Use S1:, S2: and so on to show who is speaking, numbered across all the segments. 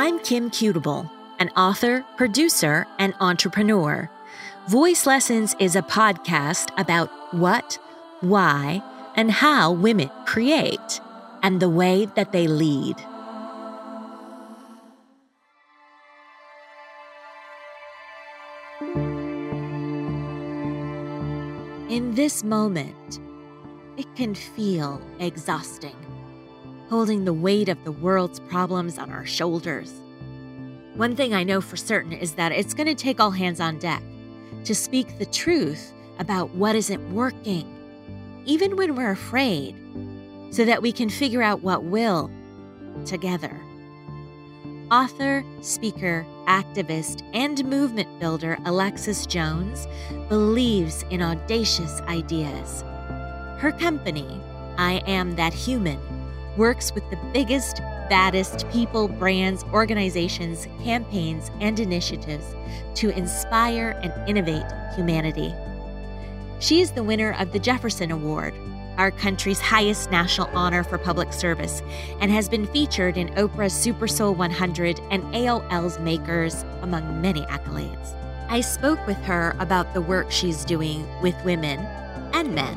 S1: I'm Kim Cutable, an author, producer, and entrepreneur. Voice Lessons is a podcast about what, why, and how women create and the way that they lead. In this moment, it can feel exhausting, holding the weight of the world's problems on our shoulders. One thing I know for certain is that it's going to take all hands on deck to speak the truth about what isn't working, even when we're afraid, so that we can figure out what will together. Author, speaker, activist, and movement builder Alexis Jones believes in audacious ideas. Her company, I Am That Human, works with the biggest, baddest people, brands, organizations, campaigns, and initiatives to inspire and innovate humanity. She is the winner of the Jefferson Award our country's highest national honor for public service, and has been featured in Oprah's Super Soul 100 and AOL's Makers, among many accolades. I spoke with her about the work she's doing with women and men,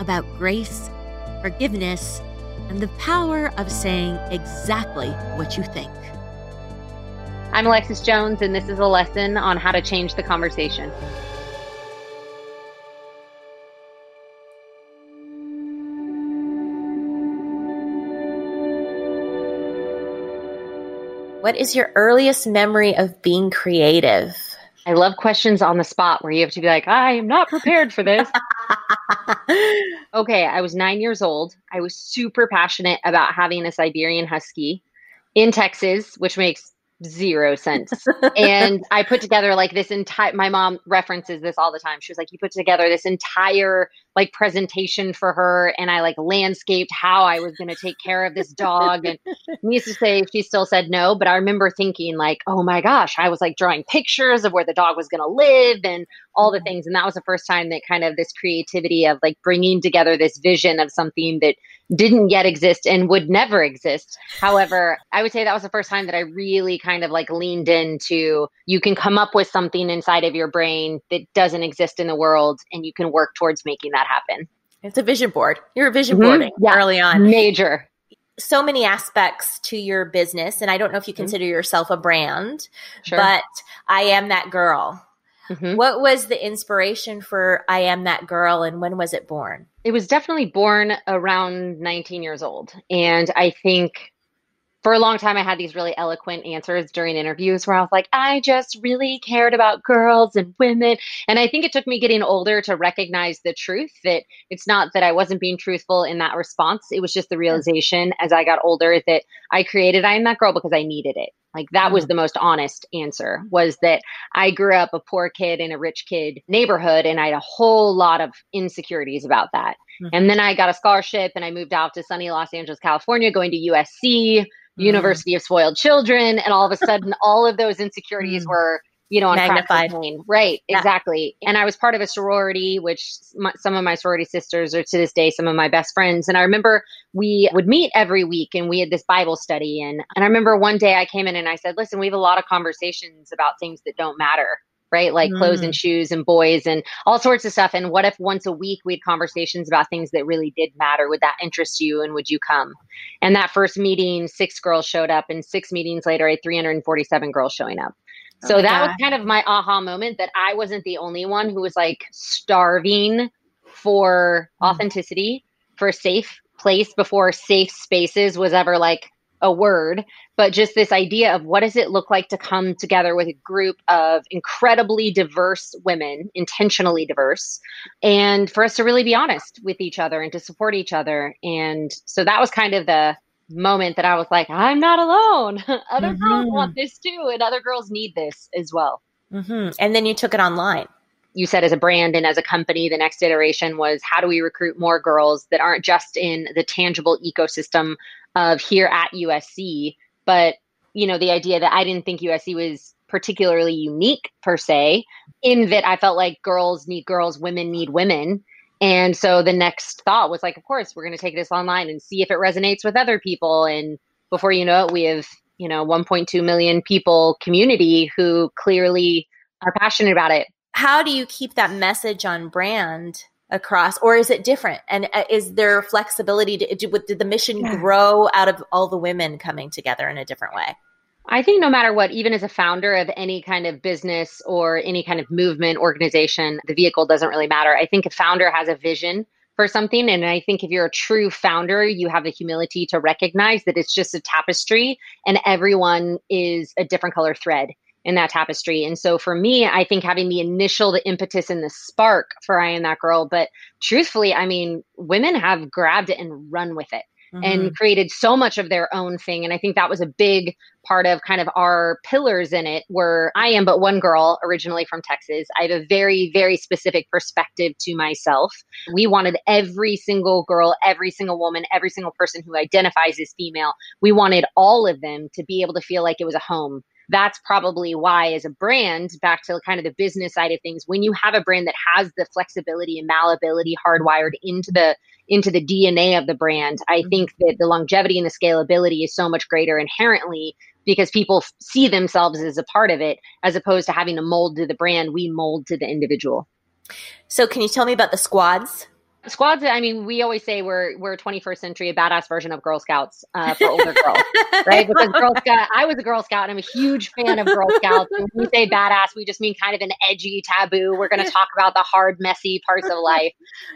S1: about grace, forgiveness, and the power of saying exactly what you think.
S2: I'm Alexis Jones, and this is a lesson on how to change the conversation.
S1: What is your earliest memory of being creative?
S2: I love questions on the spot where you have to be like, I am not prepared for this. okay, I was nine years old. I was super passionate about having a Siberian Husky in Texas, which makes zero sense. and I put together like this entire my mom references this all the time. She was like, You put together this entire like presentation for her and I like landscaped how I was gonna take care of this dog. And needs to say she still said no, but I remember thinking like, oh my gosh, I was like drawing pictures of where the dog was gonna live and all the mm-hmm. things. And that was the first time that kind of this creativity of like bringing together this vision of something that didn't yet exist and would never exist. However, I would say that was the first time that I really kind of like leaned into you can come up with something inside of your brain that doesn't exist in the world and you can work towards making that happen.
S1: It's a vision board. You're a vision mm-hmm. boarding yeah. early on.
S2: Major.
S1: So many aspects to your business. And I don't know if you mm-hmm. consider mm-hmm. yourself a brand, sure. but I am that girl. Mm-hmm. What was the inspiration for I Am That Girl and when was it born?
S2: It was definitely born around 19 years old. And I think for a long time, I had these really eloquent answers during interviews where I was like, I just really cared about girls and women. And I think it took me getting older to recognize the truth that it's not that I wasn't being truthful in that response. It was just the realization as I got older that I created I Am That Girl because I needed it. Like that was mm. the most honest answer was that I grew up a poor kid in a rich kid neighborhood and I had a whole lot of insecurities about that. Mm-hmm. And then I got a scholarship and I moved out to sunny Los Angeles, California, going to USC mm. University of Spoiled Children, and all of a sudden, all of those insecurities mm. were you know, on magnified. Right, yeah. exactly. And I was part of a sorority, which my, some of my sorority sisters are to this day some of my best friends. And I remember we would meet every week and we had this Bible study. And, and I remember one day I came in and I said, listen, we have a lot of conversations about things that don't matter right? Like mm. clothes and mm. shoes and boys and all sorts of stuff. And what if once a week we had conversations about things that really did matter? Would that interest you and would you come? And that first meeting, six girls showed up, and six meetings later, I had 347 girls showing up. So that was kind of my aha moment that I wasn't the only one who was like starving for mm. authenticity, for a safe place before safe spaces was ever like a word, but just this idea of what does it look like to come together with a group of incredibly diverse women, intentionally diverse, and for us to really be honest with each other and to support each other. And so that was kind of the moment that I was like, I'm not alone. other mm-hmm. girls want this too, and other girls need this as well.
S1: Mm-hmm. And then you took it online
S2: you said as a brand and as a company, the next iteration was how do we recruit more girls that aren't just in the tangible ecosystem of here at USC, but you know, the idea that I didn't think USC was particularly unique per se, in that I felt like girls need girls, women need women. And so the next thought was like, of course, we're going to take this online and see if it resonates with other people. And before you know it, we have you know 1.2 million people community who clearly are passionate about it
S3: how do you keep that message on brand across or is it different and uh, is there flexibility to, did the mission yeah. grow out of all the women coming together in a different way
S2: I think no matter what, even as a founder of any kind of business or any kind of movement, organization, the vehicle doesn't really matter. I think a founder has a vision for something. And I think if you're a true founder, you have the humility to recognize that it's just a tapestry and everyone is a different color thread in that tapestry. And so for me, I think having the initial, the impetus and the spark for I Am That Girl. But truthfully, I mean, women have grabbed it and run with it mm-hmm. and created so much of their own thing. And I think that was a big part of kind of our pillars in it where I am but one girl originally from Texas. I have a very, very specific perspective to myself. We wanted every single girl, every single woman, every single person who identifies as female, we wanted all of them to be able to feel like it was a home that's probably why as a brand back to kind of the business side of things when you have a brand that has the flexibility and malleability hardwired into the into the DNA of the brand, I mm-hmm. think that the longevity and the scalability is so much greater inherently because people f- see themselves as a part of it as opposed to having to mold to the brand, we mold to the individual.
S3: So, can you tell me about the squads?
S2: Squads, I mean, we always say we're we're 21st century, a badass version of Girl Scouts uh, for older girls, right? Because Girl Scout, I was a Girl Scout, and I'm a huge fan of Girl Scouts. And when we say badass, we just mean kind of an edgy taboo. We're going to talk about the hard, messy parts of life.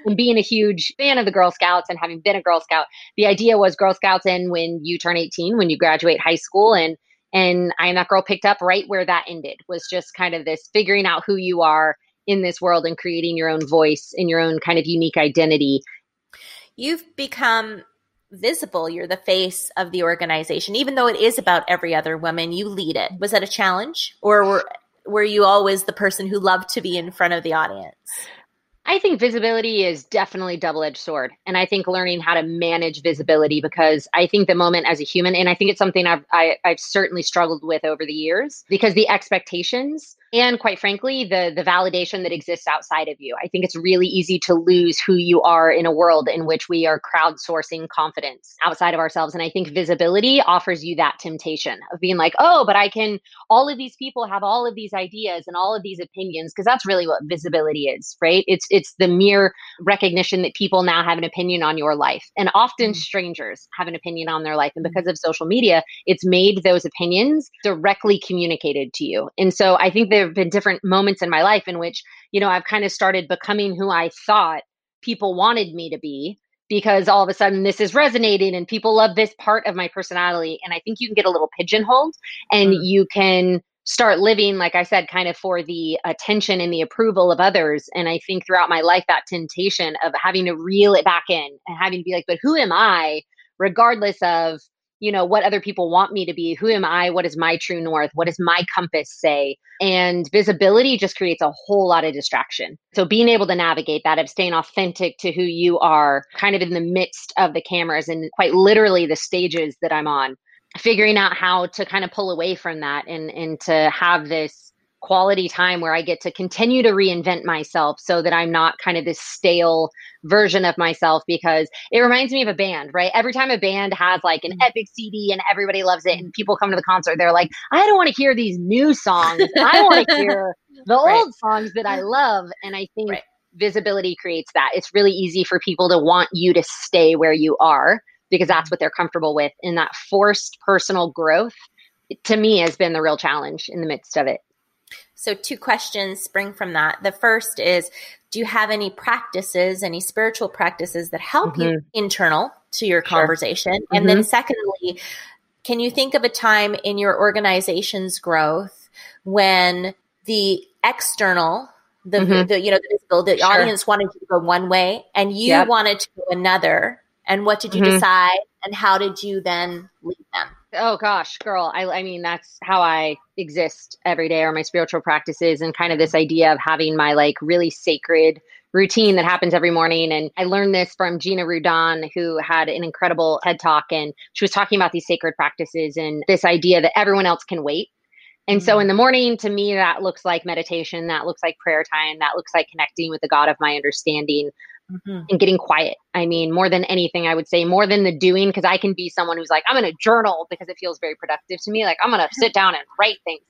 S2: And being a huge fan of the Girl Scouts and having been a Girl Scout, the idea was Girl Scouts end when you turn 18, when you graduate high school, and and I am that girl picked up right where that ended. Was just kind of this figuring out who you are in this world and creating your own voice and your own kind of unique identity.
S3: You've become visible. You're the face of the organization. Even though it is about every other woman, you lead it. Was that a challenge? Or were, were you always the person who loved to be in front of the audience?
S2: I think visibility is definitely double-edged sword. And I think learning how to manage visibility because I think the moment as a human, and I think it's something I've I, have i have certainly struggled with over the years because the expectations and quite frankly the the validation that exists outside of you. I think it's really easy to lose who you are in a world in which we are crowdsourcing confidence outside of ourselves. And i think visibility offers you that temptation of being like oh but i can all of these people have all of these ideas and all of these opinions because that's really what visibility is right? It's it's the mere recognition that people now have an opinion on your life. And often mm-hmm. strangers have an opinion on their life. And mm. because of social media it's made those opinions directly communicated to you. And so i think that there have been different moments in my life in which, you know, I've kind of started becoming who I thought people wanted me to be because all of a sudden this is resonating and people love this part of my personality. And I think you can get a little pigeonholed and mm. you can start living, like I said, kind of for the attention and the approval of others. And I think throughout my life, that temptation of having to reel it back in and having to be like, but who am I, regardless of you know what other people want me to be who am i what is my true north what does my compass say? And visibility just creates a whole lot of distraction. So being able to navigate that of staying authentic to who you are kind of in the midst of the cameras and quite literally the stages that i'm on figuring out how to kind of pull away from that and and to have this quality time where I get to continue to reinvent myself so that I'm not kind of this stale version of myself because it reminds me of a band, right? Every time a band has like an mm-hmm. epic CD and everybody loves it and people come to the concert, they're like, I don't want to hear these new songs. I want to hear the right. old songs that I love. And I think right. visibility creates that. It's really easy for people to want you to stay where you are because that's mm-hmm. what they're comfortable with. And that forced personal growth to me has been the real challenge in the midst of it.
S3: So, two questions spring from that. The first is Do you have any practices, any spiritual practices that help mm-hmm. you internal to your sure. conversation? Mm-hmm. And then, mm-hmm. secondly, can you think of a time in your organization's growth when the external, the, mm-hmm. the you know, the visible, the sure. audience wanted you to go one way and you yep. wanted to go another? And what did you mm-hmm. decide? And how did you then lead them?
S2: Oh gosh, girl. I, I mean, that's how I exist every day or my spiritual practices and kind of this idea of having my like really sacred routine that happens every morning. And I learned this from Gina Rudan, who had an incredible TED talk and she was talking about these sacred practices and this idea that everyone else can wait. And so mm. in the morning, to me, that looks like meditation. That looks like prayer time. That looks like connecting with the God of my understanding. Mm-hmm. and getting quiet. I mean, more than anything, I would say more than the doing, because I can be someone who's like, I'm going to journal because it feels very productive to me. Like, I'm going to sit down and write things.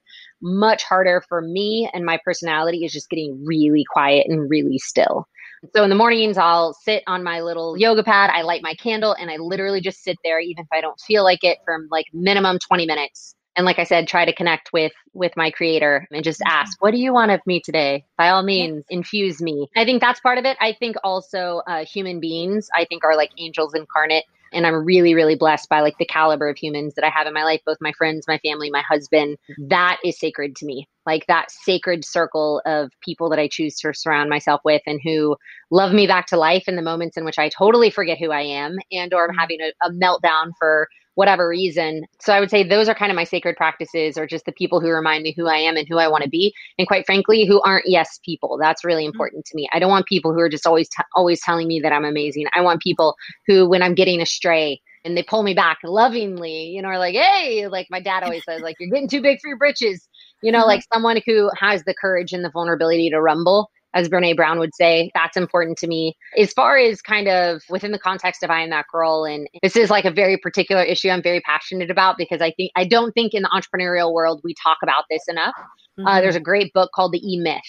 S2: Much harder for me and my personality is just getting really quiet and really still. So in the mornings, I'll sit on my little yoga pad. I light my candle and I literally just sit there, even if I don't feel like it, for like minimum 20 minutes and like i said try to connect with with my creator and just mm-hmm. ask what do you want of me today? By all means infuse me. I think that's part of it. I think also uh, human beings i think are like angels incarnate and i'm really really blessed by like the caliber of humans that i have in my life both my friends my family my husband. That is sacred to me. Like that sacred circle of people that i choose to surround myself with and who love me back to life in the moments in which i totally forget who i am and or i'm mm-hmm. having a, a meltdown for whatever reason. So I would say those are kind of my sacred practices or just the people who remind me who I am and who I want to be. And quite frankly, who aren't yes people. That's really mm-hmm. important to me. I don't want people who are just always t- always telling me that I'm amazing. I want people who when I'm getting astray and they pull me back lovingly, you know, are like, "Hey, like my dad always says like you're getting too big for your britches." You know, mm-hmm. like someone who has the courage and the vulnerability to rumble as Brene Brown would say. That's important to me. As far as kind of within the context of I am that girl, and this is like a very particular issue I'm very passionate about because I think I don't think in the entrepreneurial world we talk about this enough. Uh, mm-hmm. Uh, there's a great book called The E Myth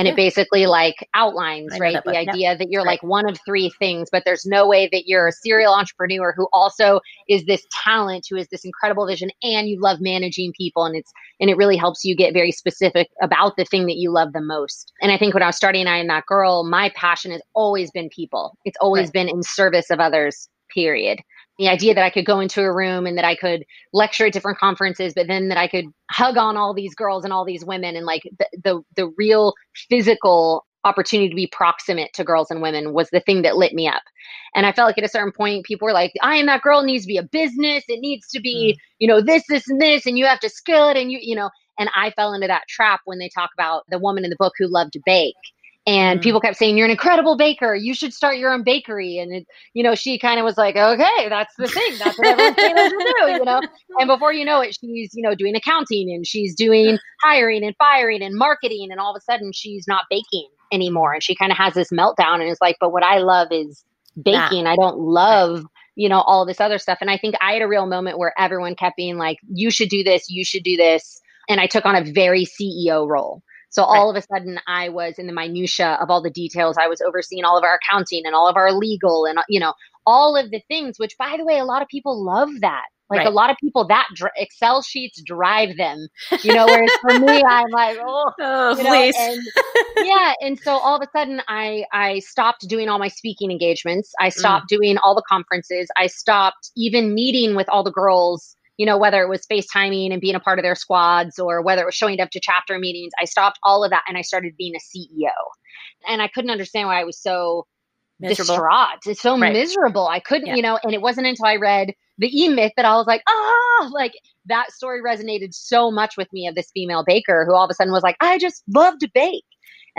S2: and it basically like outlines right the idea that you're right. like one of three things but there's no way that you're a serial entrepreneur who also is this talent who is this incredible vision and you love managing people and it's and it really helps you get very specific about the thing that you love the most. And i think when i was starting i am that girl my passion has always been people. It's always right. been in service of others period the idea that I could go into a room and that I could lecture at different conferences, but then that I could hug on all these girls and all these women and like the the, the real physical opportunity to be proximate to girls and women was the thing that lit me up. And I felt like at a certain point, people were like, I am that girl needs to be a business. It needs to be, mm. you know, this, this, and this, and you have to skill it. And you, you know, and I fell into that trap when they talk about the woman in the book who loved to bake and mm-hmm. people kept saying you're an incredible baker. You should start your own bakery. And it, you know she kind of was like okay that's the thing. That's what everyone's saying to do you know? And before you know it she's you know doing accounting and she's doing hiring and firing and marketing and all of a sudden she's not baking anymore. And she kind of has this meltdown and is like but what i love is baking. I don't love you know all this other stuff. And i think i had a real moment where everyone kept being like you should do this. You should do this. And i took on a very ceo role so all right. of a sudden, I was in the minutia of all the details. I was overseeing all of our accounting and all of our legal and you know all of the things. Which, by the way, a lot of people love that. Like right. a lot of people, that dr- Excel sheets drive them. You know, whereas for me, I'm like, oh, oh you know, please. And, yeah. And so all of a sudden, I I stopped doing all my speaking engagements. I mm. stopped mm. doing all the conferences. I stopped even meeting with all the girls you know, whether it was FaceTiming and being a part of their squads or whether it was showing up to chapter meetings, I stopped all of that and I started being a CEO. And I couldn't understand why I was so miserable. distraught. It's so right. miserable. I couldn't, yeah. you know, and it wasn't until I read the E Myth that I was like, ah, like that story resonated so much with me of this female baker who all of a sudden was like, I just love to bake.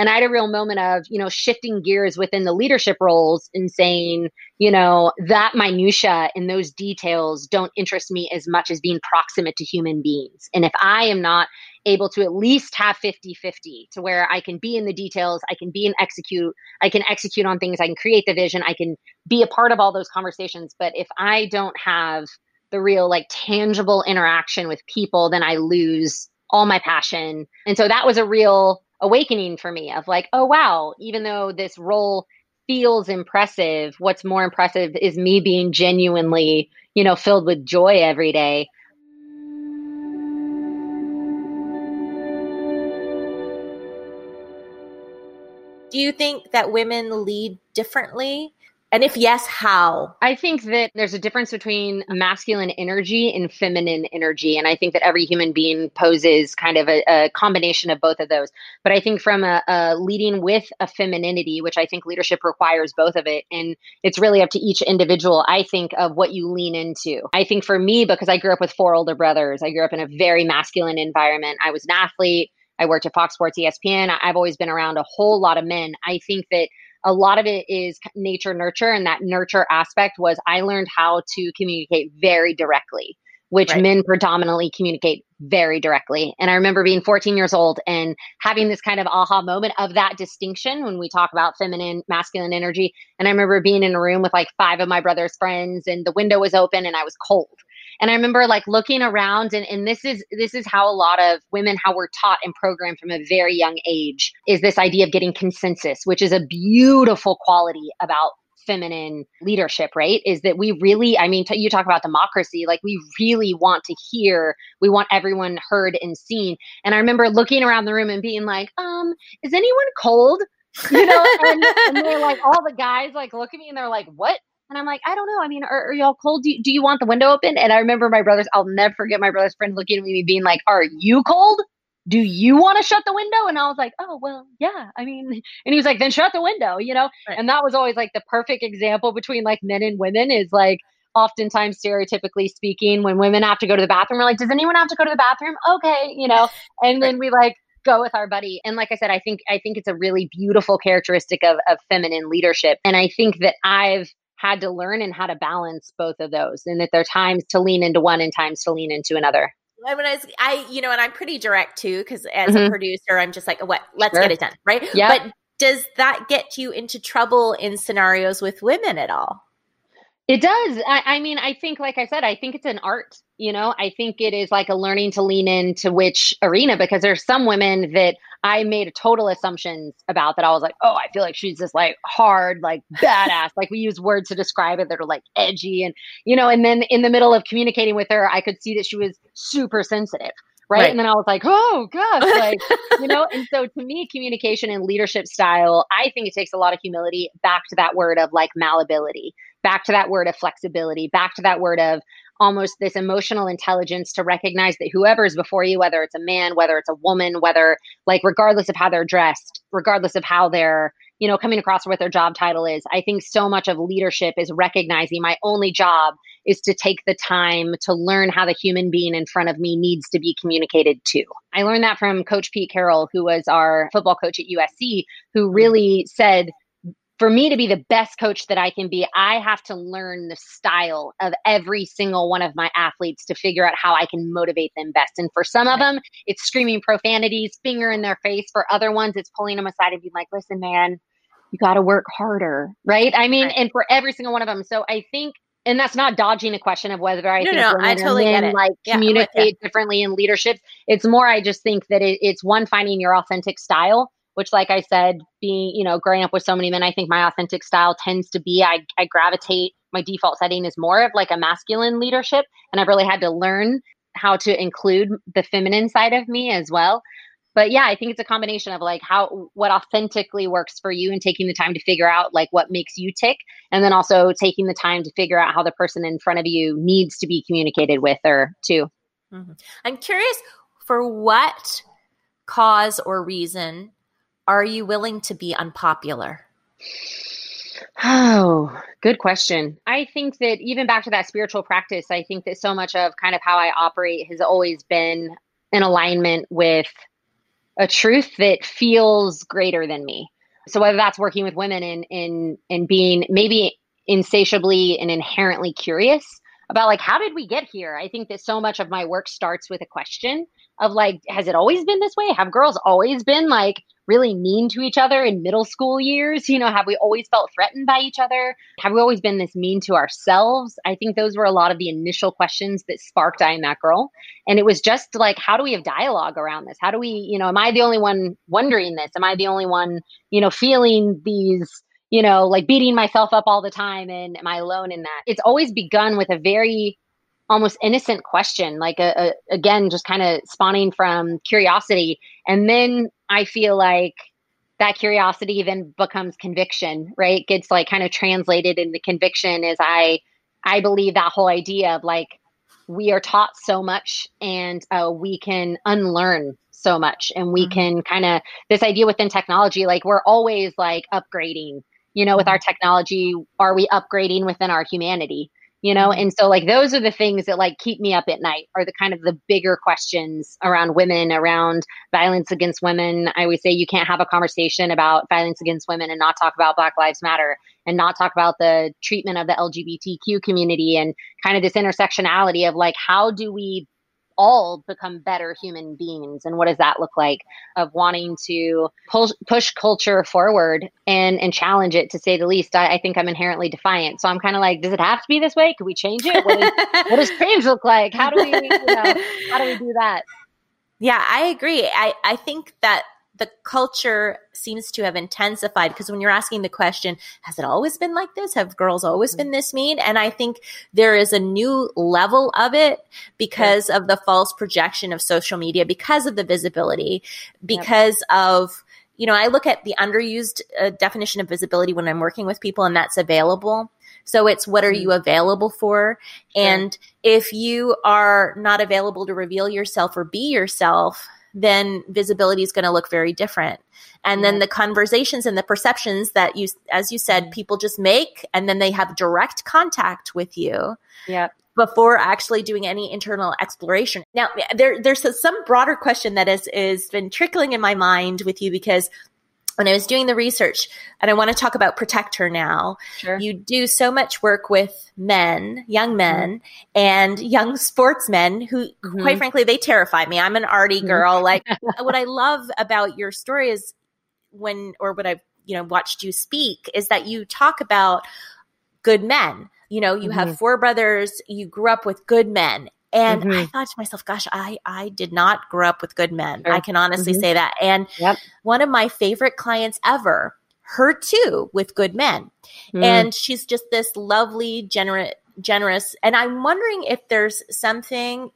S2: And I had a real moment of, you know, shifting gears within the leadership roles and saying, you know, that minutia and those details don't interest me as much as being proximate to human beings. And if I am not able to at least have 50 50 to where I can be in the details, I can be and execute, I can execute on things, I can create the vision, I can be a part of all those conversations. But if I don't have the real, like, tangible interaction with people, then I lose all my passion. And so that was a real awakening for me of like, oh, wow, even though this role feels impressive, what's more impressive is me being genuinely, you know, filled with joy every day.
S3: Do you think that women lead differently and if yes, how?
S2: I think that there's a difference between masculine energy and feminine energy. And I think that every human being poses kind of a, a combination of both of those. But I think from a, a, leading with a femininity, which I think leadership requires both of it. And it's really up to each individual, I think, of what you lean into. I think for me, because I grew up with four older brothers, I grew up in a very masculine environment. I was an athlete. I worked at Fox Sports ESPN. I've always been around a whole lot of men. I think that a lot of it is nature nurture and that nurture aspect was i learned how to communicate very directly which right. men predominantly communicate very directly. And I remember being 14 years old and having this kind of aha moment of that distinction when we talk about feminine, masculine energy. And I remember being in a room with like five of my brother's friends and the window was open and I was cold. And I remember like looking around and, and this is this is how a lot of women, how we're taught and programmed from a very young age, is this idea of getting consensus, which is a beautiful quality about feminine leadership, right? Is that we really, I mean, t- you talk about democracy, like we really want to hear, we want everyone heard and seen. And I remember looking around the room and being like, um, is anyone cold? You know, and, and they're like, all the guys like look at me and they're like, what? And I'm like, I don't know. I mean, are, are y'all cold? Do, do you want the window open? And I remember my brother's, I'll never forget my brother's friend looking at me being like, Are you cold? do you want to shut the window? And I was like, oh, well, yeah. I mean, and he was like, then shut the window, you know? Right. And that was always like the perfect example between like men and women is like, oftentimes stereotypically speaking, when women have to go to the bathroom, we're like, does anyone have to go to the bathroom? Okay, you know? And then we like, go with our buddy and like i said i think i think it's a really beautiful characteristic of, of feminine leadership and i think that i've had to learn and how to balance both of those and that there are times to lean into one and times to lean into another
S1: I mean, I, I, you know, and I'm pretty direct too, because as mm-hmm. a producer, I'm just like, what? Let's sure. get it done, right?
S2: Yeah.
S1: But does that get you into trouble in scenarios with women at all?
S2: It does. I, I, mean, I think, like I said, I think it's an art. You know, I think it is like a learning to lean into which arena because there's some women that I made total assumptions about that I was like, oh, I feel like she's just like hard, like badass. like we use words to describe it that are like edgy and, you know, and then in the middle of communicating with her, I could see that she was super sensitive. Right? right. And then I was like, oh gosh, like, you know, and so to me, communication and leadership style, I think it takes a lot of humility back to that word of like malleability, back to that word of flexibility, back to that word of almost this emotional intelligence to recognize that whoever is before you, whether it's a man, whether it's a woman, whether like regardless of how they're dressed, regardless of how they're, you know, coming across what their job title is, I think so much of leadership is recognizing my only job is to take the time to learn how the human being in front of me needs to be communicated to. I learned that from Coach Pete Carroll, who was our football coach at USC, who really said, for me to be the best coach that I can be, I have to learn the style of every single one of my athletes to figure out how I can motivate them best. And for some of them, it's screaming profanities, finger in their face. For other ones, it's pulling them aside and being like, listen, man, you got to work harder. Right. I mean, right. and for every single one of them. So I think and that's not dodging a question of whether I
S1: no,
S2: think
S1: no, I totally men, get it.
S2: like yeah, communicate differently in leadership. It's more I just think that it, it's one finding your authentic style which like i said being you know growing up with so many men i think my authentic style tends to be i, I gravitate my default setting is more of like a masculine leadership and i've really had to learn how to include the feminine side of me as well but yeah i think it's a combination of like how what authentically works for you and taking the time to figure out like what makes you tick and then also taking the time to figure out how the person in front of you needs to be communicated with or to
S1: mm-hmm. i'm curious for what cause or reason are you willing to be unpopular?
S2: Oh, good question. I think that even back to that spiritual practice, I think that so much of kind of how I operate has always been in alignment with a truth that feels greater than me. So whether that's working with women in in in being maybe insatiably and inherently curious about like how did we get here? I think that so much of my work starts with a question of like has it always been this way? Have girls always been like really mean to each other in middle school years? You know, have we always felt threatened by each other? Have we always been this mean to ourselves? I think those were a lot of the initial questions that sparked I Am That Girl. And it was just like, how do we have dialogue around this? How do we, you know, am I the only one wondering this? Am I the only one, you know, feeling these? You know, like beating myself up all the time, and am I alone in that? It's always begun with a very almost innocent question, like a, a again, just kind of spawning from curiosity. And then I feel like that curiosity then becomes conviction, right? Gets like kind of translated into conviction as I I believe that whole idea of like we are taught so much and uh, we can unlearn so much and we mm-hmm. can kind of this idea within technology like we're always like upgrading you know with mm-hmm. our technology are we upgrading within our humanity you know mm-hmm. and so like those are the things that like keep me up at night are the kind of the bigger questions around women around violence against women i always say you can't have a conversation about violence against women and not talk about black lives matter and not talk about the treatment of the lgbtq community and kind of this intersectionality of like how do we all become better human beings. And what does that look like? Of wanting to push push culture forward and and challenge it to say the least. I, I think i'm inherently defiant. So i'm kind of like does it have to be this way? Could we change it? What, is, what does change look like? How do we you know how do we do that?
S1: Yeah i agree. I i think that the culture seems to have intensified because when you're asking the question, has it always been like this? Have girls always been this mean? And I think there is a new level of it because of the false projection of social media, because of the visibility, because yep. of you know, I look at the underused uh, definition of visibility when I'm working with people, and that's available. So it's what are mm-hmm. you available for? And if you are not available to reveal yourself or be yourself, then visibility is going to look very different. And then the conversations and the perceptions that you, as you said, mm-hmm. people just make, and then they have direct contact with you.
S2: Yeah.
S1: Before actually doing any internal exploration. Now, there, there's some broader question that has, has been trickling in my mind with you because when I was doing the research, and I want to talk about Protect Her now, sure. you do so much work with men, young men, mm-hmm. and young sportsmen who, mm-hmm. quite frankly, they terrify me. I'm an arty mm-hmm. girl. like, what I love about your story is when, or what I've, you know, watched you speak is that you talk about good men. You know, you have mm-hmm. four brothers, you grew up with good men, and mm-hmm. I thought to myself, gosh, I, I did not grow up with good men. Sure. I can honestly mm-hmm. say that. And yep. one of my favorite clients ever, her too, with good men. Mm. And she's just this lovely, generous, generous. And I'm wondering if there's something,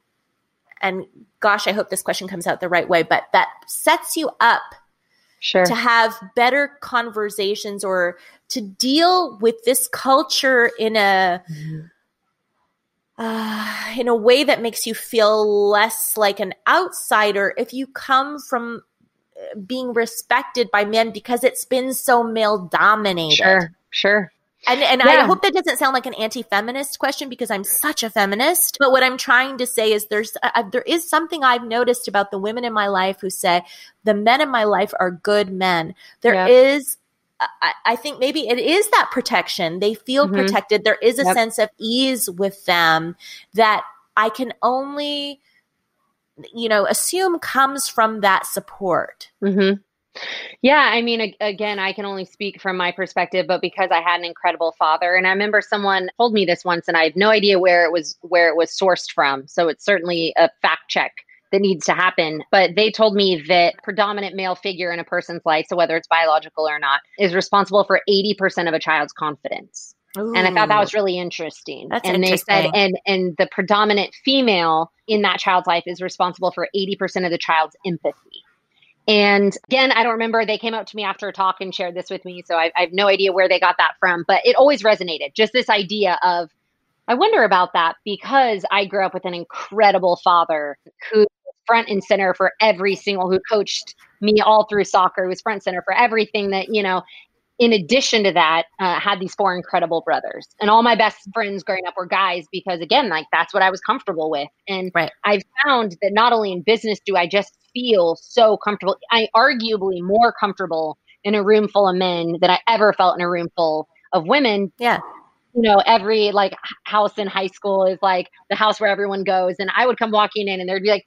S1: and gosh, I hope this question comes out the right way, but that sets you up
S2: sure.
S1: to have better conversations or to deal with this culture in a mm-hmm uh, in a way that makes you feel less like an outsider if you come from uh, being respected by men because it's been so male dominated.
S2: Sure, sure.
S1: And, and yeah. I hope that doesn't sound like an anti-feminist question because I'm such a feminist. But what I'm trying to say is there's uh, there is something I've noticed about the women in my life who say the men in my life are good men. There is I, I, think maybe it is that protection. They feel mm-hmm. protected. There is a yep. sense of ease with them that I can only, you know, assume comes from that support.
S2: Mm-hmm. Yeah, I mean, again, I can only speak from my perspective, but because I had an incredible father, and I remember someone told me this once, and I have no idea where it was where it was sourced from. So it's certainly a fact check that needs to happen. But they told me that predominant male figure in a person's life, so whether it's biological or not, is responsible for 80% of a child's confidence. Ooh, and I thought that was really interesting. And
S1: interesting.
S2: they said, and and the predominant female in that child's life is responsible for 80% of the child's empathy. And again, I don't remember. They came up to me after a talk and shared this with me. So I, I have no idea where they got that from, but it always resonated. Just this idea of I wonder about that because I grew up with an incredible father who front and center for every single who coached me all through soccer. Was front and center for everything that you know in addition to that uh, had these four incredible brothers. And all my best friends growing up were guys because again like that's what i was comfortable with. And
S1: right.
S2: i've found that not only in business do i just feel so comfortable i arguably more comfortable in a room full of men than i ever felt in a room full of women.
S1: Yeah.
S2: You know, every like house in high school is like the house where everyone goes. And I would come walking in and there'd be like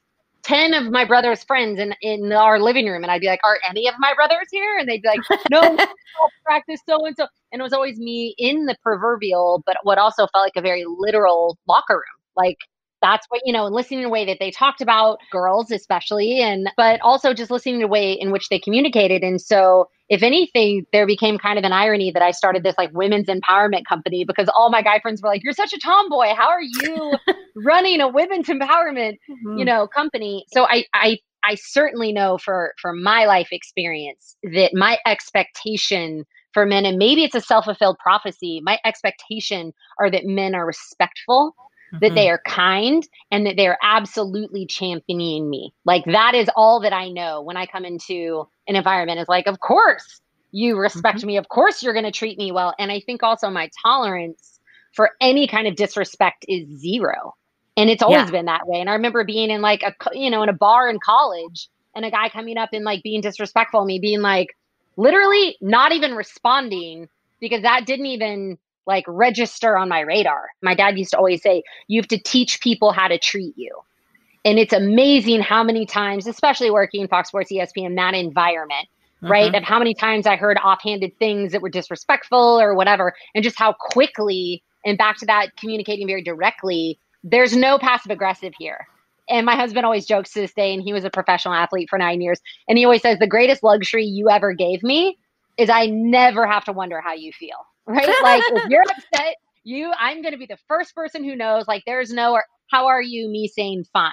S2: 10 of my brother's friends in, in our living room. And I'd be like, Are any of my brothers here? And they'd be like, No, practice so and so. And it was always me in the proverbial, but what also felt like a very literal locker room. Like, that's what you know and listening to the way that they talked about girls especially and but also just listening to the way in which they communicated. And so if anything there became kind of an irony that i started this like women's empowerment company because all my guy friends were like you're such a tomboy. How are you running a women's empowerment mm-hmm. you know company? So i i i certainly know for for my life experience that my expectation for men and maybe it's a self-fulfilled prophecy my expectation are that men are respectful mm-hmm. that they mm-hmm. are kind and that they're absolutely championing me. Like that is all that I know when I come into an environment is like, of course you respect mm-hmm. me. Of course you're going to treat me well. And I think also my tolerance for any kind of disrespect is zero. And it's always yeah. been that way. And I remember being in like a, you know, in a bar in college and a guy coming up and like being disrespectful, me being like, literally not even responding because that didn't even like register on my radar. My dad used to always say, you have to teach people how to treat you. And it's amazing how many times, especially working in Fox Sports ESPN, that environment, right?
S1: Mm-hmm.
S2: Of how many times I heard offhanded things that were disrespectful or whatever, and just how quickly, and back to that communicating very directly, there's no passive aggressive here. And my husband always jokes to this day, and he was a professional athlete for nine years. And he always says, The greatest luxury you ever gave me is I never have to wonder how you feel, right? like, if you're upset, you, I'm going to be the first person who knows, like, there's no, how are you, me saying fine,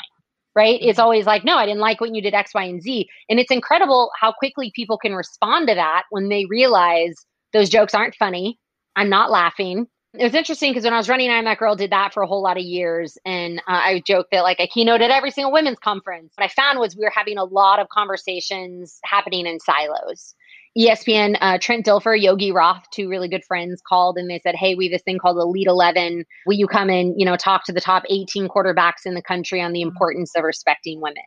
S2: right? It's always like, no, I didn't like when you did X, Y, and Z. And it's incredible how quickly people can respond to that when they realize those jokes aren't funny. I'm not laughing it was interesting because when I was running I'm That Girl, did that for a whole lot of years. And uh, I joked that like I keynoted at every single women's conference. What I found was we were having a lot of conversations happening in silos. ESPN, uh, Trent Dilfer, Yogi Roth, two really good friends called and they said, Hey, we have this thing called Elite 11. Will you come and, you know, talk to the top 18 quarterbacks in the country on the mm-hmm. importance of respecting women?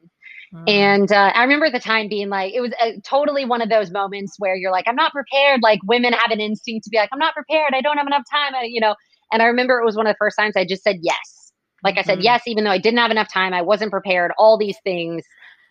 S2: Mm. And uh, I remember at the time being like, it was a, uh, totally one of those moments where you're like, I'm not prepared. Like women have an instinct to be like, I'm not prepared. I don't have enough time. I, you know, and I remember it was one of the first times I just said yes. Like. I said mm-hmm. yes, even though I didn't have enough time. I wasn't prepared. All these things.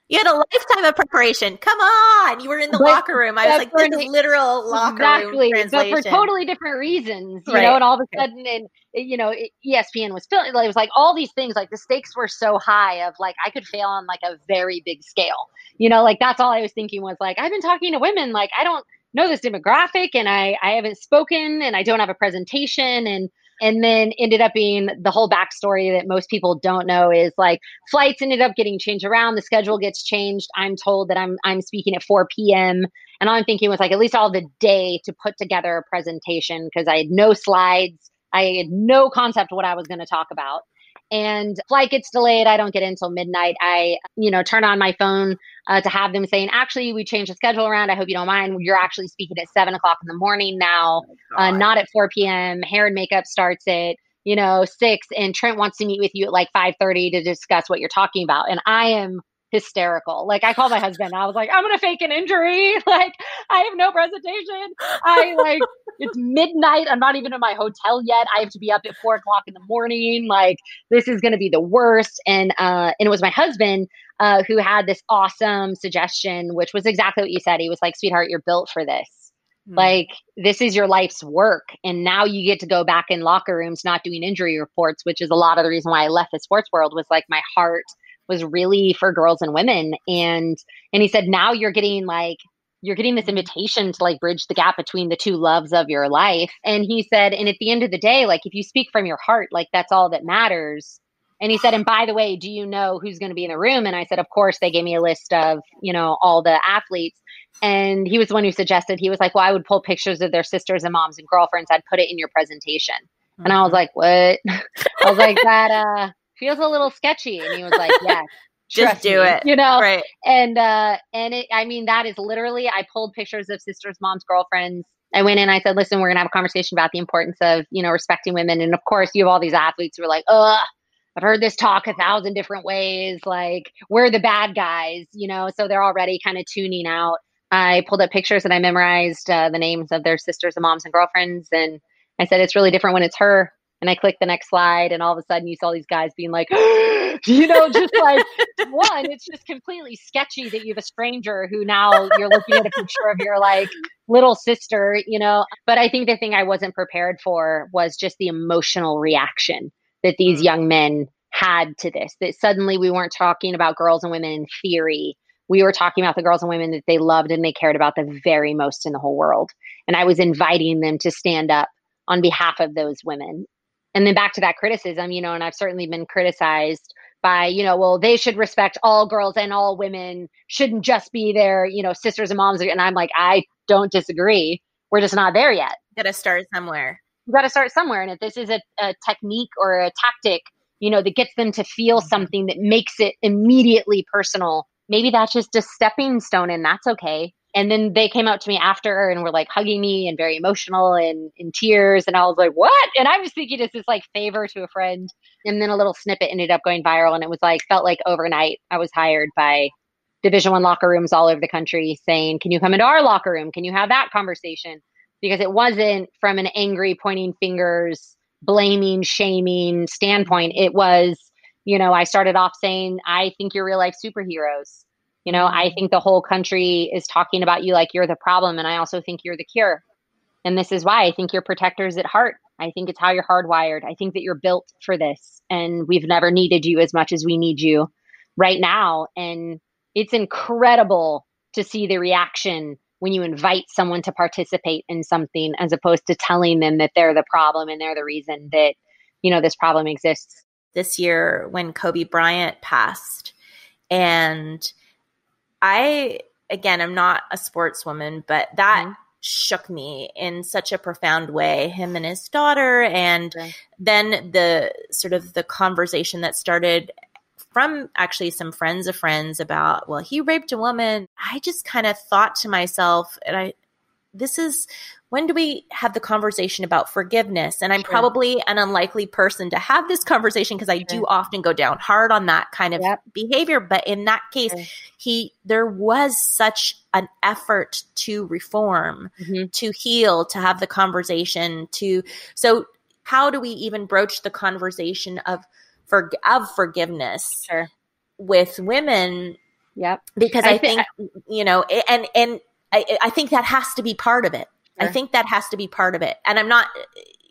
S1: You had a lifetime of preparation. Come on. You were in the but, locker room. I was like, this is literal locker exactly, room translation.
S2: But for totally different reasons, you right. know, and all of a sudden, and eh, you know, ESPN was filling. like it was like all these things, like the stakes were so high of like I could fail on like a very big scale. You know, like that's all I was thinking was like, I've been talking to women, like I don't know this demographic and I, I haven't spoken and I don't have a presentation and and then ended up being the whole backstory that most people don't know is like flights ended up getting changed around the schedule gets changed. I'm told that i'm i'm speaking at 4 p.m and all i'm thinking was like at least all the day to put together a presentation because i had no slides. I had no concept what i was going to talk about and flight gets delayed. I don't get in until midnight. I you know turn on my phone uh, to have them saying actually we changed the schedule around. I hope you don't mind. You're actually speaking at 7 o'clock in the morning now oh uh, not at 4 p.m hair and makeup starts at you know 6 and trent wants to meet with you at like 5.30 to discuss what you're talking about. And i am hysterical. Like I called my husband. I was like, I'm gonna fake an injury. Like I have no presentation. I like it's midnight. I'm not even in my hotel yet. I have to be up at four o'clock in the morning. Like this is gonna be the worst. And uh, and it was my husband uh, who had this awesome suggestion, which was exactly what you said. He was like, "Sweetheart, you're built for this." Hmm. Like this is your life's work, and now you get to go back in locker rooms, not doing injury reports, which is a lot of the reason why I left the sports world. Was like my heart was really for girls and women. And and he said now you're getting like you're getting this invitation to like bridge the gap between the two loves of your life. And he said and at the end of the day like if you speak from your heart like that's all that matters. And he said and by the way do you know who's going to be in the room? And i said of course they gave me a list of you know all the athletes. And he was the one who suggested he was like well i would pull pictures of their sisters and moms and girlfriends. I'd put it in your presentation. Mm-hmm. and i was mm-hmm. like what? I was like that uh feels a little sketchy. And he was like, yeah.
S1: Just do
S2: me,
S1: it.
S2: You know?
S1: Right.
S2: And uh and it I mean that is literally I pulled pictures of sisters, moms, girlfriends. I went in, I said, listen, we're gonna have a conversation about the importance of, you know, respecting women. And of course you have all these athletes who are like, ugh, I've heard this talk a thousand different ways. Like, we're the bad guys, you know, so they're already kind of tuning out. I pulled up pictures and I memorized uh, the names of their sisters and moms and girlfriends. And I said, it's really different when it's her and I clicked the next slide, and all of a sudden you saw these guys being like, you know, just like one, it's just completely sketchy that you have a stranger who now you're looking at a picture of your like little sister, you know. But I think the thing I wasn't prepared for was just the emotional reaction that these mm. young men had to this. That suddenly we weren't talking about girls and women in theory. We were talking about the girls and women that they loved and they cared about the very most in the whole world. And I was inviting them to stand up on behalf of those women and then back to that criticism, you know, and I've certainly been criticized by, you know, well, they should respect all girls and all women, shouldn't just be their, you know, sisters and moms. And I'm like, I don't disagree. We're just not there yet.
S1: Got to start somewhere.
S2: You got to start somewhere. And if this is a, a technique or a tactic, you know, that gets them to feel mm-hmm. something that makes it immediately personal, maybe that's just a stepping stone and that's okay and then they came out to me after and were like hugging me and very emotional and in tears. And i was like what? And i was thinking it's this like favor to a friend. And then a little snippet ended up going viral and it was like felt like overnight i was hired by division one locker rooms all over the country saying can you come into our locker room? Can you have that conversation? Because it wasn't from an angry pointing fingers blaming shaming standpoint. It was you know, I started off saying, I think you're real life superheroes. You know, I think the whole country is talking about you like you're the problem. And I also think you're the cure. And this is why I think you're protectors at heart. I think it's how you're hardwired. I think that you're built for this. And we've never needed you as much as we need you right now. And it's incredible to see the reaction when you invite someone to participate in something as opposed to telling them that they're the problem and they're the reason that you know this problem exists
S1: this year when kobe bryant passed and i again i'm not a sportswoman but that mm-hmm. shook me in such a profound way him and his daughter and then the sort of the conversation that started from actually some friends of friends about, well, he raped a woman. I just kind of thought to myself, and I, this is when do we have the conversation about forgiveness? And I'm sure. probably an unlikely person to have this conversation because I sure. do often go down hard on that kind of yep. behavior. But in that case, sure. he there was such an effort to reform, mm-hmm. to heal, to have the conversation, to so how do we even broach the conversation of for of forgiveness with women.
S2: Yep.
S1: Because I, I think I, you know, and and I, I think that has to be part of it. Sure. I think that has to be part of it. And I'm not,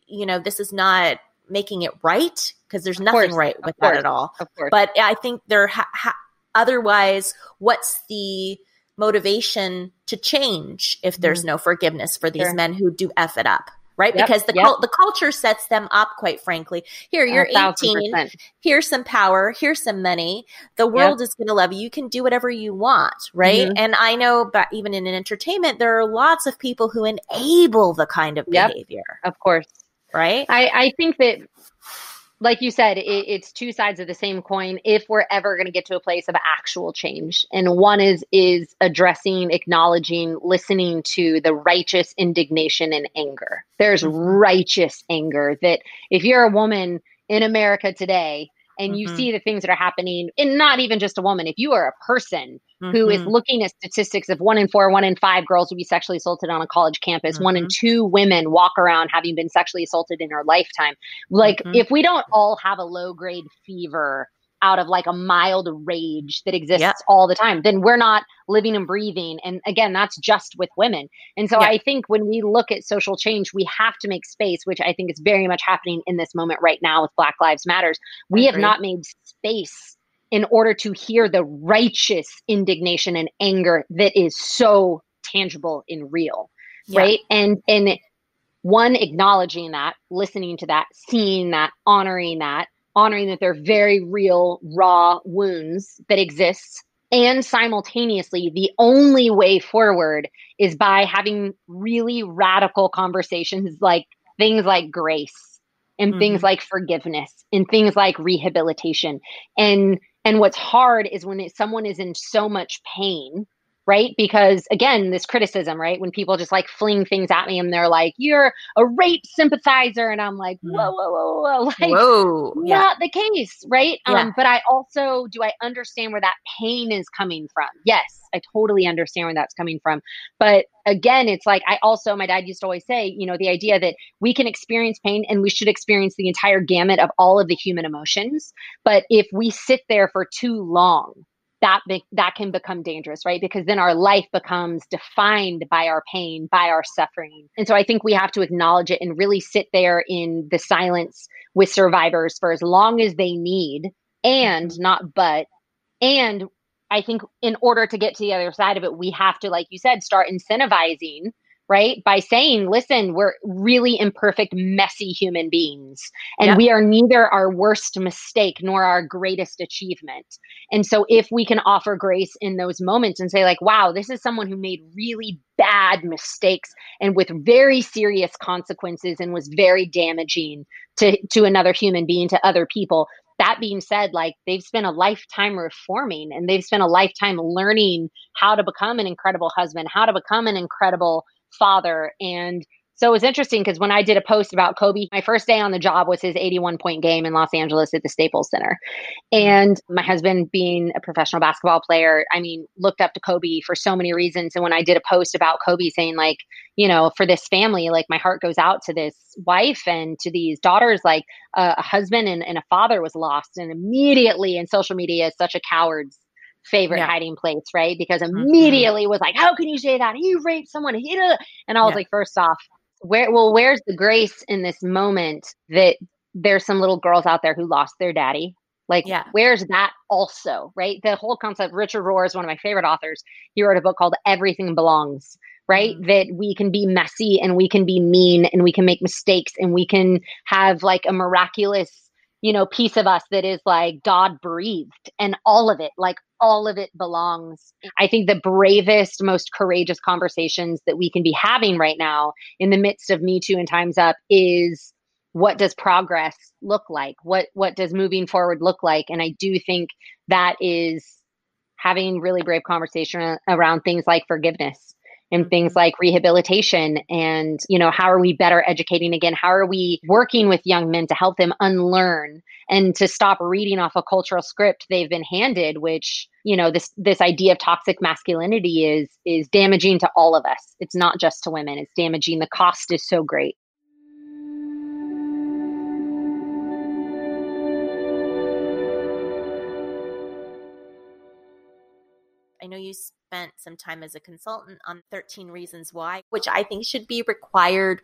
S1: you know, this is not making it right because there's nothing right with that at all.
S2: Of course.
S1: But I think there, ha- ha- otherwise, what's the motivation to change if there's mm-hmm. no forgiveness for these sure. men who do f it up? Right? Yep, because the yep. the culture sets them up, quite frankly. Here, you're 18. Here's some power. Here's some money. The world yep. is going to love you. You can do whatever you want, right? Mm-hmm. And I know, but even in entertainment, there are lots of people who enable the kind of behavior.
S2: Of course,
S1: right?
S2: I I think that like you said, it, it's two sides of the same coin. If we're ever going to get to a place of actual change, and one is is addressing, acknowledging, listening to the righteous indignation and anger. There's mm-hmm. righteous anger that if you're a woman in America today and mm-hmm. you see the things that are happening, and not even just a woman, if you are a person mm-hmm. who is mm-hmm. looking at statistics of one in four, one in five girls will be sexually assaulted on a college campus, mm-hmm. one in mm-hmm. two women walk around having been sexually assaulted in their lifetime. Like, mm-hmm. if we don't all have a low grade fever out of like a mild rage that exists all the time, then we're not living and breathing. And again, that's just with women. And so. I think when we look at social change, we have to make space, which I think is very much happening in this moment right now with Black Lives Matters. We have not made space in order to hear the righteous indignation and anger that is so tangible and real yeah. right and and one acknowledging that listening to that seeing that honoring that honoring that they're very real raw wounds that exist and simultaneously the only way forward is by having really radical conversations like things like grace and mm-hmm. things like forgiveness and things like rehabilitation and and what's hard is when it, someone is in so much pain, right? Because again, this criticism, right? When people just like fling things at me and they're like, "You're a rape sympathizer," and I'm like, mm. "Whoa, whoa, whoa, whoa!" Like,
S1: whoa,
S2: yeah. not the case, right? Yeah. Um, but I also do I understand where that pain is coming from? Yes, I totally understand where that's coming from. But again, it's like I also, my dad used to always say, you know, the idea that we can experience pain and we should experience the entire gamut of all of the human emotions. But if we sit there for too long, that be, that can become dangerous right? Because then our life becomes defined by our pain by our suffering. And so i think we have to acknowledge it and really sit there in the silence with survivors for as long as they need and mm-hmm. not but. And I think in order to get to the other side of it, we have to, like you said, start incentivizing, right? By saying, listen, we're really imperfect, messy human beings, and yep. we are neither our worst mistake nor our greatest achievement. And so, if we can offer grace in those moments and say, like, wow, this is someone who made really bad mistakes and with very serious consequences and was very damaging to, to another human being, to other people, that being said, like they've spent a lifetime reforming and they've spent a lifetime learning how to become an incredible husband, how to become an incredible father. And So it was interesting because when I did a post about Kobe, my first day on the job was his 81 point game in Los Angeles at the Staples Center. And my husband, being a professional basketball player, I mean, looked up to Kobe for so many reasons. And when I did a post about Kobe saying, like, you know, for this family, like my heart goes out to this wife and to these daughters, like uh, a husband and, and a father was lost. And immediately in social media such a coward's favorite yeah. hiding place, right? Because mm-hmm. immediately mm-hmm. was like, how can you say that? He raped someone. And I was yeah. like, first off, where well, where's the grace in this moment that there's some little girls out there who lost their daddy? Like, yeah. where's that also, right? The whole concept, Richard Rohr is one of my favorite authors. He wrote a book called Everything Belongs, right? Mm-hmm. That we can be messy and we can be mean and we can make mistakes and we can have like a miraculous you know, piece of us that is like God breathed and all of it, like all of it belongs. I think the bravest, most courageous conversations that we can be having right now in the midst of Me Too and Time's Up is what does progress look like? What what does moving forward look like? And I do think that is having really brave conversation around things like forgiveness and things like rehabilitation and you know how are we better educating again? How are we working with young men to help them unlearn and to stop reading off a cultural script they've been handed which you know this this idea of toxic masculinity is is damaging to all of us. It's not just to women. It's damaging. The cost is so great.
S1: I know you spent some time as a consultant on 13 Reasons Why, which I think should be required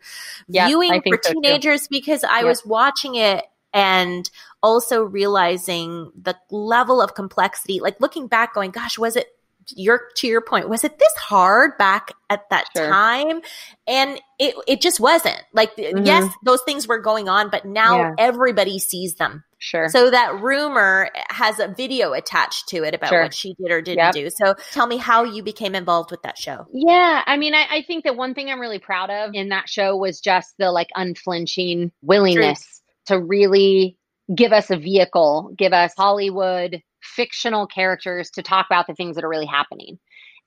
S1: yeah, viewing for so teenagers too. because I was watching it and also realizing the level of complexity, like looking back, going, gosh, was it your to your point was it this hard back at that sure. time and it it just wasn't like mm-hmm. yes those things were going on but now yeah. everybody sees them
S2: Sure.
S1: So that rumor has a video attached to it about sure. what she did or didn't yep. do. So tell me how you became involved with that show.
S2: Yeah. I mean, I, I, think that one thing I'm really proud of in that show was just the like unflinching willingness Truth. to really give us a vehicle, give us Hollywood fictional characters to talk about the things that are really happening.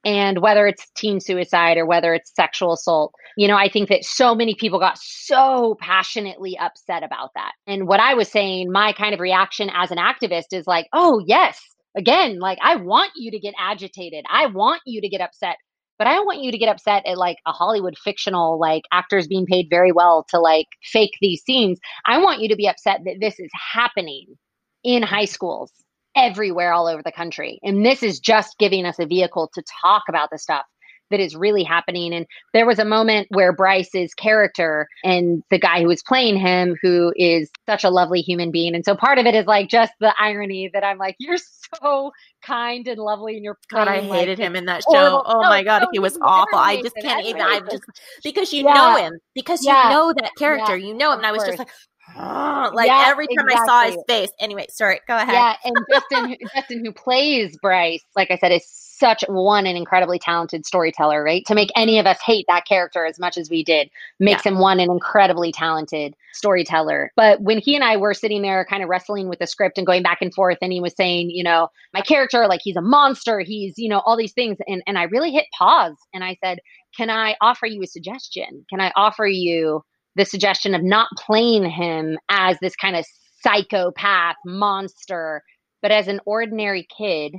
S2: And whether it's teen suicide or whether it's sexual assault, you know, I think that so many people got so passionately upset about that. And what I was saying, my kind of reaction as an activist is like, oh, yes, again, like I want you to get agitated. I want you to get upset. But I don't want you to get upset at like a Hollywood fictional, like actors being paid very well to like fake these scenes. I want you to be upset that this is happening in high schools everywhere all over the country. And this is just giving us a vehicle to talk about the stuff that is really happening. And there was a moment where Bryce's character and the guy who was playing him, who is such a lovely human being. And so part of it is like just the irony that I'm like, you're so kind and lovely and you're
S1: God, I hated like, him in that show. Horrible. Oh no, my God, no, he was awful. I just can't even I just because you yeah. know him. Because yeah. you know that character. Yeah. You know him. And I was just like, like yeah, every time exactly. I saw his face. Anyway, sorry, go ahead.
S2: Yeah, and Justin, Justin, who plays Bryce, like I said, is such one an incredibly talented storyteller. Right, to make any of us hate that character as much as we did makes yeah. him one an incredibly talented storyteller. But when he and I were sitting there, kind of wrestling with the script and going back and forth, and he was saying, you know, my character, like he's a monster, he's you know all these things, and and I really hit pause and I said, can I offer you a suggestion? Can I offer you the suggestion of not playing him as this kind of psychopath monster, but as an ordinary kid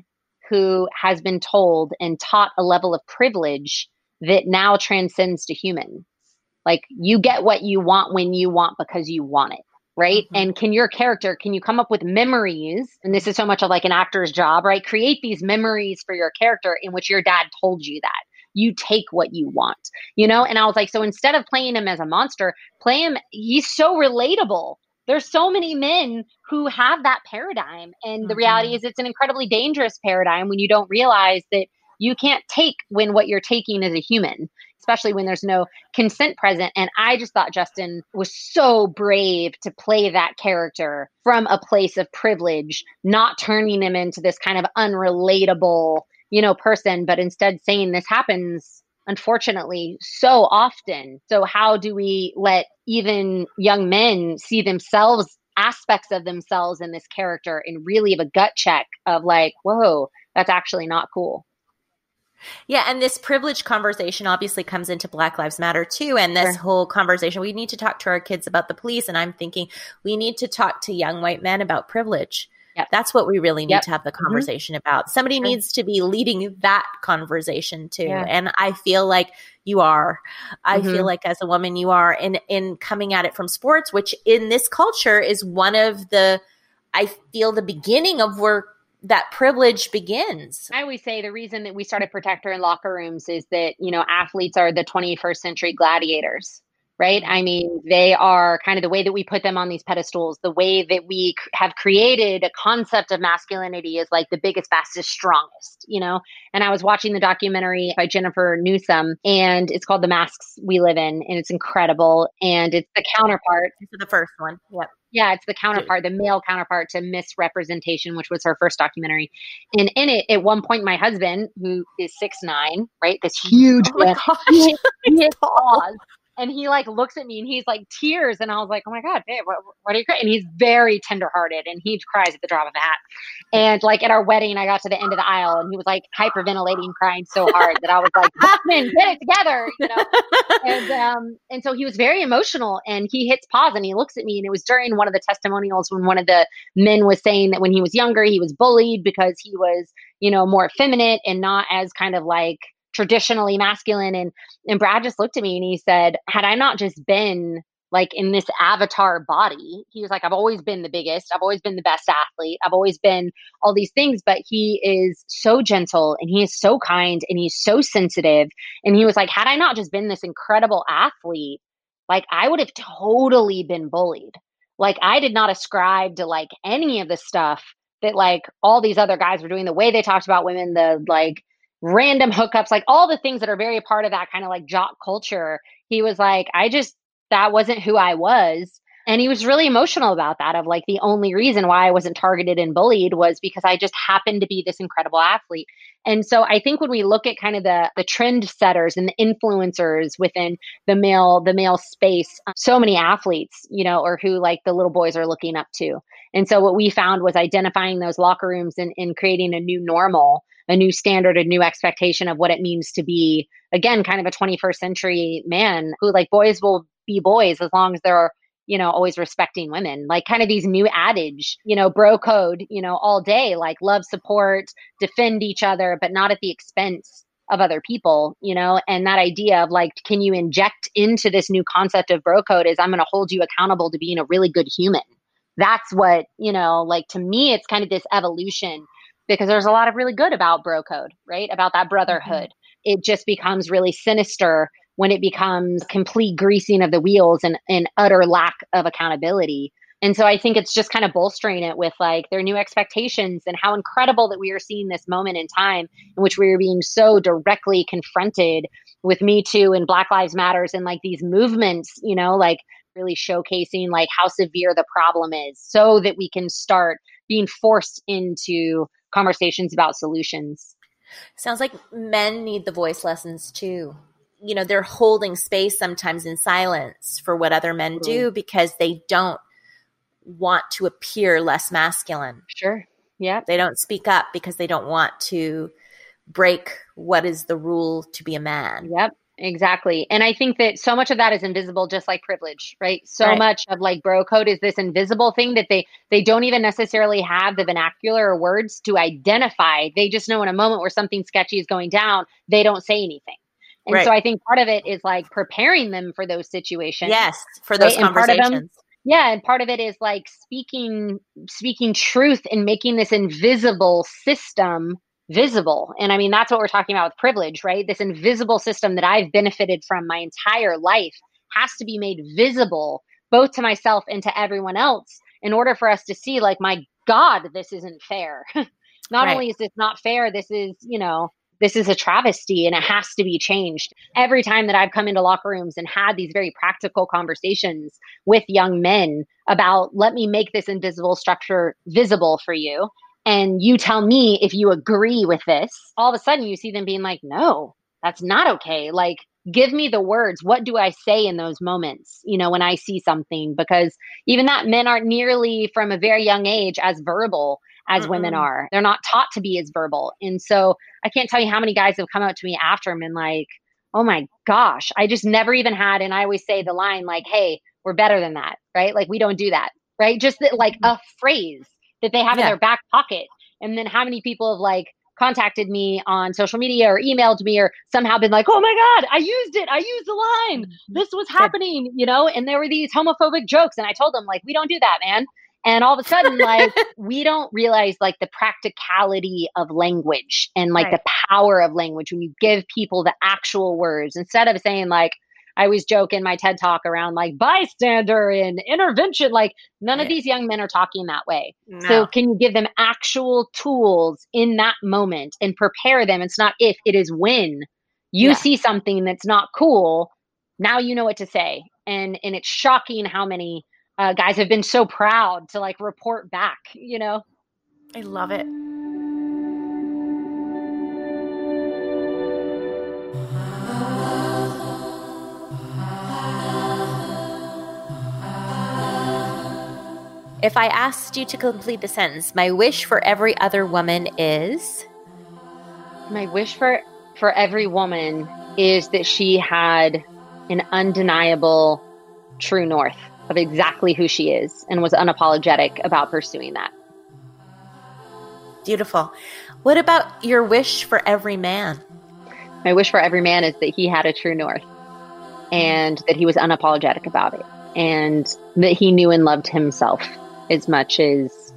S2: who has been told and taught a level of privilege that now transcends to human. Like you get what you want when you want because you want it. Right. Mm-hmm. And can your character, can you come up with memories? And this is so much of like an actor's job, right? Create these memories for your character in which your dad told you that you take what you want, you know? And I was like, so instead of playing him as a monster, play him, he's so relatable. There's so many men who have that paradigm. And mm-hmm. the reality is, it's an incredibly dangerous paradigm when you don't realize that you can't take when what you're taking is a human especially when there's no consent present. And I just thought Justin was so brave to play that character from a place of privilege, not turning him into this kind of unrelatable, you know, person, but instead saying this happens unfortunately so often. So how do we let even young men see themselves aspects of themselves in this character and really have a gut check of like, whoa, that's actually not cool.
S1: Yeah, and this privilege conversation obviously comes into Black Lives Matter too. And this sure. whole conversation, we need to talk to our kids about the police. And I'm thinking we need to talk to young white men about privilege. Yep. That's what we really need yep. to have the mm-hmm. conversation mm-hmm. about. Somebody sure. needs to be leading that conversation too. Yeah. And I feel like you are. I mm-hmm. feel like as a woman you are in in coming at it from sports, which in this culture is one of the I feel the beginning of where that privilege begins.
S2: I always say the reason that we started Protect Her in locker rooms is that, you know, athletes are the 21st century gladiators right? I mean, they are kind of the way that we put them on these pedestals, the way that we have created a concept of masculinity is like the biggest, fastest, strongest, you know? And I was watching the documentary by Jennifer Newsom, and it's called The Masks We Live In, and it's incredible. And it's the counterpart.
S1: to the first one. Yep.
S2: Yeah, it's the counterpart, the male counterpart to Miss Representation, which was her first documentary. And in it, at one point, my husband, who is six nine, right, this huge, oh man, he, he paused and he like looks at me and he's like tears and i was like oh my god babe what, what are you crying? And he's very tenderhearted and he cries at the drop of a hat. And like at our wedding i got to the end of the aisle and he was like hyperventilating crying so hard that i was like man get it together you know? And um and so he was very emotional and he hits pause and he looks at me and it was during one of the testimonials when one of the men was saying that when he was younger he was bullied because he was you know more effeminate and not as kind of like traditionally masculine and and Brad just looked at me and he said had I not just been like in this avatar body he was like I've always been the biggest I've always been the best athlete I've always been all these things but he is so gentle and he is so kind and he's so sensitive. And he was like had I not just been this incredible athlete like I would have totally been bullied. Like I did not ascribe to like any of the stuff that like all these other guys were doing the way they talked about women the like random hookups, like all the things that are very part of that kind of like jock culture. He was like, I just, that wasn't who I was. And he was really emotional about that of like the only reason why I wasn't targeted and bullied was because I just happened to be this incredible athlete. And so I think when we look at kind of the the trend setters and the influencers within the male the male space, um, so many athletes, you know, or who like the little boys are looking up to. And so what we found was identifying those locker rooms and, and creating a new normal a new standard, a new expectation of what it means to be, again, kind of a 21st century man who, like, boys will be boys as long as they're, you know, always respecting women. Like, kind of these new adage, you know, bro code, you know, all day, like, love, support, defend each other, but not at the expense of other people, you know, and that idea of like, can you inject into this new concept of bro code is I'm going to hold you accountable to being a really good human. That's what, you know, like to me, it's kind of this evolution because there's a lot of really good about bro code, right? About that brotherhood. Mm-hmm. It just becomes really sinister when it becomes complete greasing of the wheels and, and utter lack of accountability. And so I think it's just kind of bolstering it with like their new expectations and how incredible that we are seeing this moment in time in which we are being so directly confronted with Me Too and Black Lives Matters and like these movements, you know, like really showcasing like how severe the problem is so that we can start being forced into conversations about solutions.
S1: Sounds like men need the voice lessons too. You know, they're holding space sometimes in silence for what other men do because they don't want to appear less masculine.
S2: Sure. Yeah.
S1: They don't speak up because they don't want to break what is the rule to be a man.
S2: Yep. Exactly. And I think that so much of that is invisible just like privilege, right? So right. much of like bro code is this invisible thing that they they don't even necessarily have the vernacular or words to identify. They just know in a moment where something sketchy is going down, they don't say anything. And right. so I think part of it is like preparing them for those situations.
S1: Yes, for those right? conversations. Them,
S2: yeah, and part of it is like speaking speaking truth and making this invisible system visible. And I mean, that's what we're talking about with privilege, right? This invisible system that I've benefited from my entire life has to be made visible both to myself and to everyone else in order for us to see, like, my God, this isn't fair. not right. only is this not fair, this is, you know, this is a travesty and it has to be changed. Every time that I've come into locker rooms and had these very practical conversations with young men about, let me make this invisible structure visible for you and you tell me if you agree with this, all of a sudden you see them being like, no, that's not okay. Like, give me the words. What do I say in those moments, you know, when I see something? Because even that men aren't nearly from a very young age as verbal as mm women are. They're not taught to be as verbal. And so I can't tell you how many guys have come out to me after them and been like, oh my gosh, I just never even had. And I always say the line like, hey, we're better than that, right? Like we don't do that, right? Just that, like mm-hmm. a phrase that they have yeah. in their back pocket. And then how many people have like contacted me on social media or emailed me or somehow been like, oh my God, I used it. I used the line. Mm-hmm. This was happening, you know? And there were these homophobic jokes. And I told them, like, we don't do that, man. And all of a sudden, like, we don't realize like the practicality of language and like right. the power of language when you give people the actual words instead of saying, like, I always joke in my TED talk around like bystander and intervention. Like none yeah. of these young men are talking that way. No. So can you give them actual tools in that moment and prepare them? It's not if, it is when you yeah. see something that's not cool. Now you know what to say. And and it's shocking how many uh, guys have been so proud to like report back, you know?
S4: I love it. If I asked you to complete the sentence, my wish for every other woman is
S2: my wish for for every woman is that she had an undeniable true north of exactly who she is and was unapologetic about pursuing that.
S4: Beautiful. What about your wish for every man?
S2: My wish for every man is that he had a true north and that he was unapologetic about it and that he knew and loved himself as much as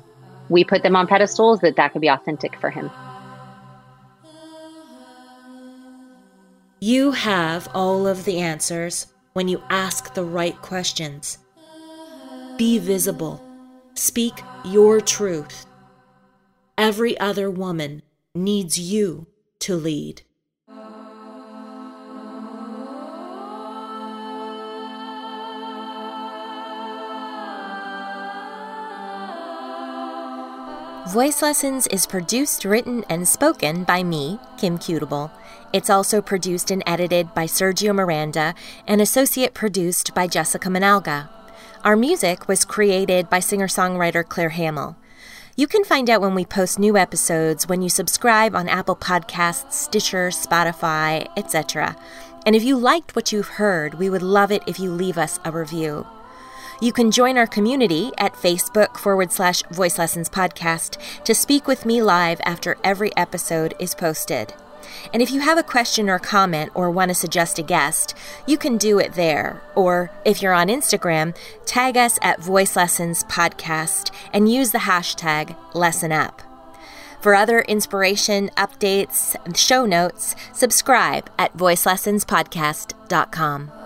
S2: we put them on pedestals, that that could be authentic for him.
S1: You have all of the answers when you ask the right questions. Be visible. Speak your truth. Every other woman needs you to lead. Voice Lessons is produced, written, and spoken by me, Kim Cutable. It's also produced and edited by Sergio Miranda and associate produced by Jessica Manalga. Our music was created by singer songwriter Claire Hamill. You can find out when we post new episodes when you subscribe on Apple Podcasts, Stitcher, Spotify, etc. And if you liked what you've heard, we would love it if you leave us a review. You can join our community at Facebook forward slash Voice Lessons Podcast to speak with me live after every episode is posted. And if you have a question or comment or want to suggest a guest, you can do it there. Or if you're on Instagram, tag us at Voice Lessons Podcast and use the hashtag LessonUp. For other inspiration, updates, and show notes, subscribe at voicelessonspodcast.com.